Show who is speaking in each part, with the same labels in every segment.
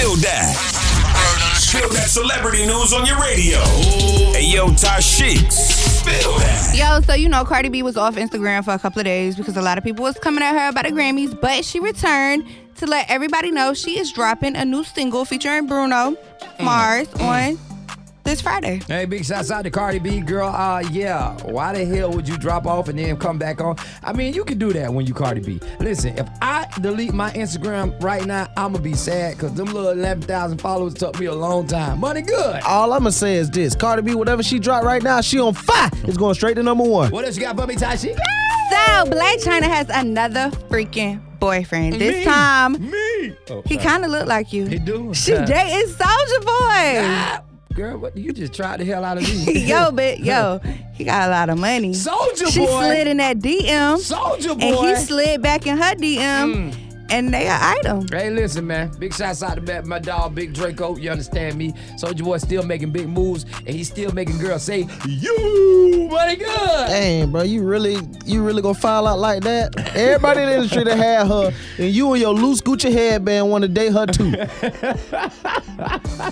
Speaker 1: Spill that. Spill that celebrity news on your radio. Hey, yo, Tashiks. Spill that.
Speaker 2: Yo, so you know Cardi B was off Instagram for a couple of days because a lot of people was coming at her about the Grammys, but she returned to let everybody know she is dropping a new single featuring Bruno Mars mm. on this Friday.
Speaker 3: Hey, big shouts out to Cardi B, girl. Uh, yeah. Why the hell would you drop off and then come back on? I mean, you can do that when you Cardi B. Listen, if I delete my Instagram right now, I'ma be sad because them little 11,000 followers took me a long time. Money good.
Speaker 4: All I'm gonna say is this: Cardi B, whatever she dropped right now, she on fire. It's going straight to number one.
Speaker 3: What else you got for me, Tashi?
Speaker 2: So Blac Chyna has another freaking boyfriend. This
Speaker 3: Me.
Speaker 2: time
Speaker 3: Me. Oh,
Speaker 2: he kind of looked like you.
Speaker 3: He do.
Speaker 2: She dating Soulja Boy.
Speaker 3: Ah, Girl, what you just tried the hell out of me.
Speaker 2: yo, but yo, he got a lot of money. Soulja
Speaker 3: boy.
Speaker 2: she slid in that DM,
Speaker 3: Soulja
Speaker 2: and
Speaker 3: boy. Mm.
Speaker 2: he slid back in her DM, and they are item.
Speaker 3: Hey, listen, man. Big shouts out to my- my dog, Big Draco. You understand me? Soulja Boy still making big moves, and he's still making girls say, "You, money good."
Speaker 4: Dang, bro, you really, you really gonna file out like that? Everybody in the industry that had her, and you and your loose Gucci headband want to date her too.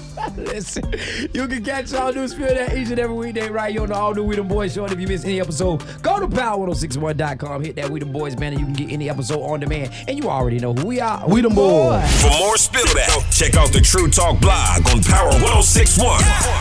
Speaker 3: Listen, you can catch all new spill that each and every weekday right here on the All New We Them Boys show. And if you miss any episode, go to power1061.com, hit that We Them Boys banner. You can get any episode on demand, and you already know who we are.
Speaker 4: We them boys.
Speaker 1: For more Spill That, check out the True Talk blog on Power 1061.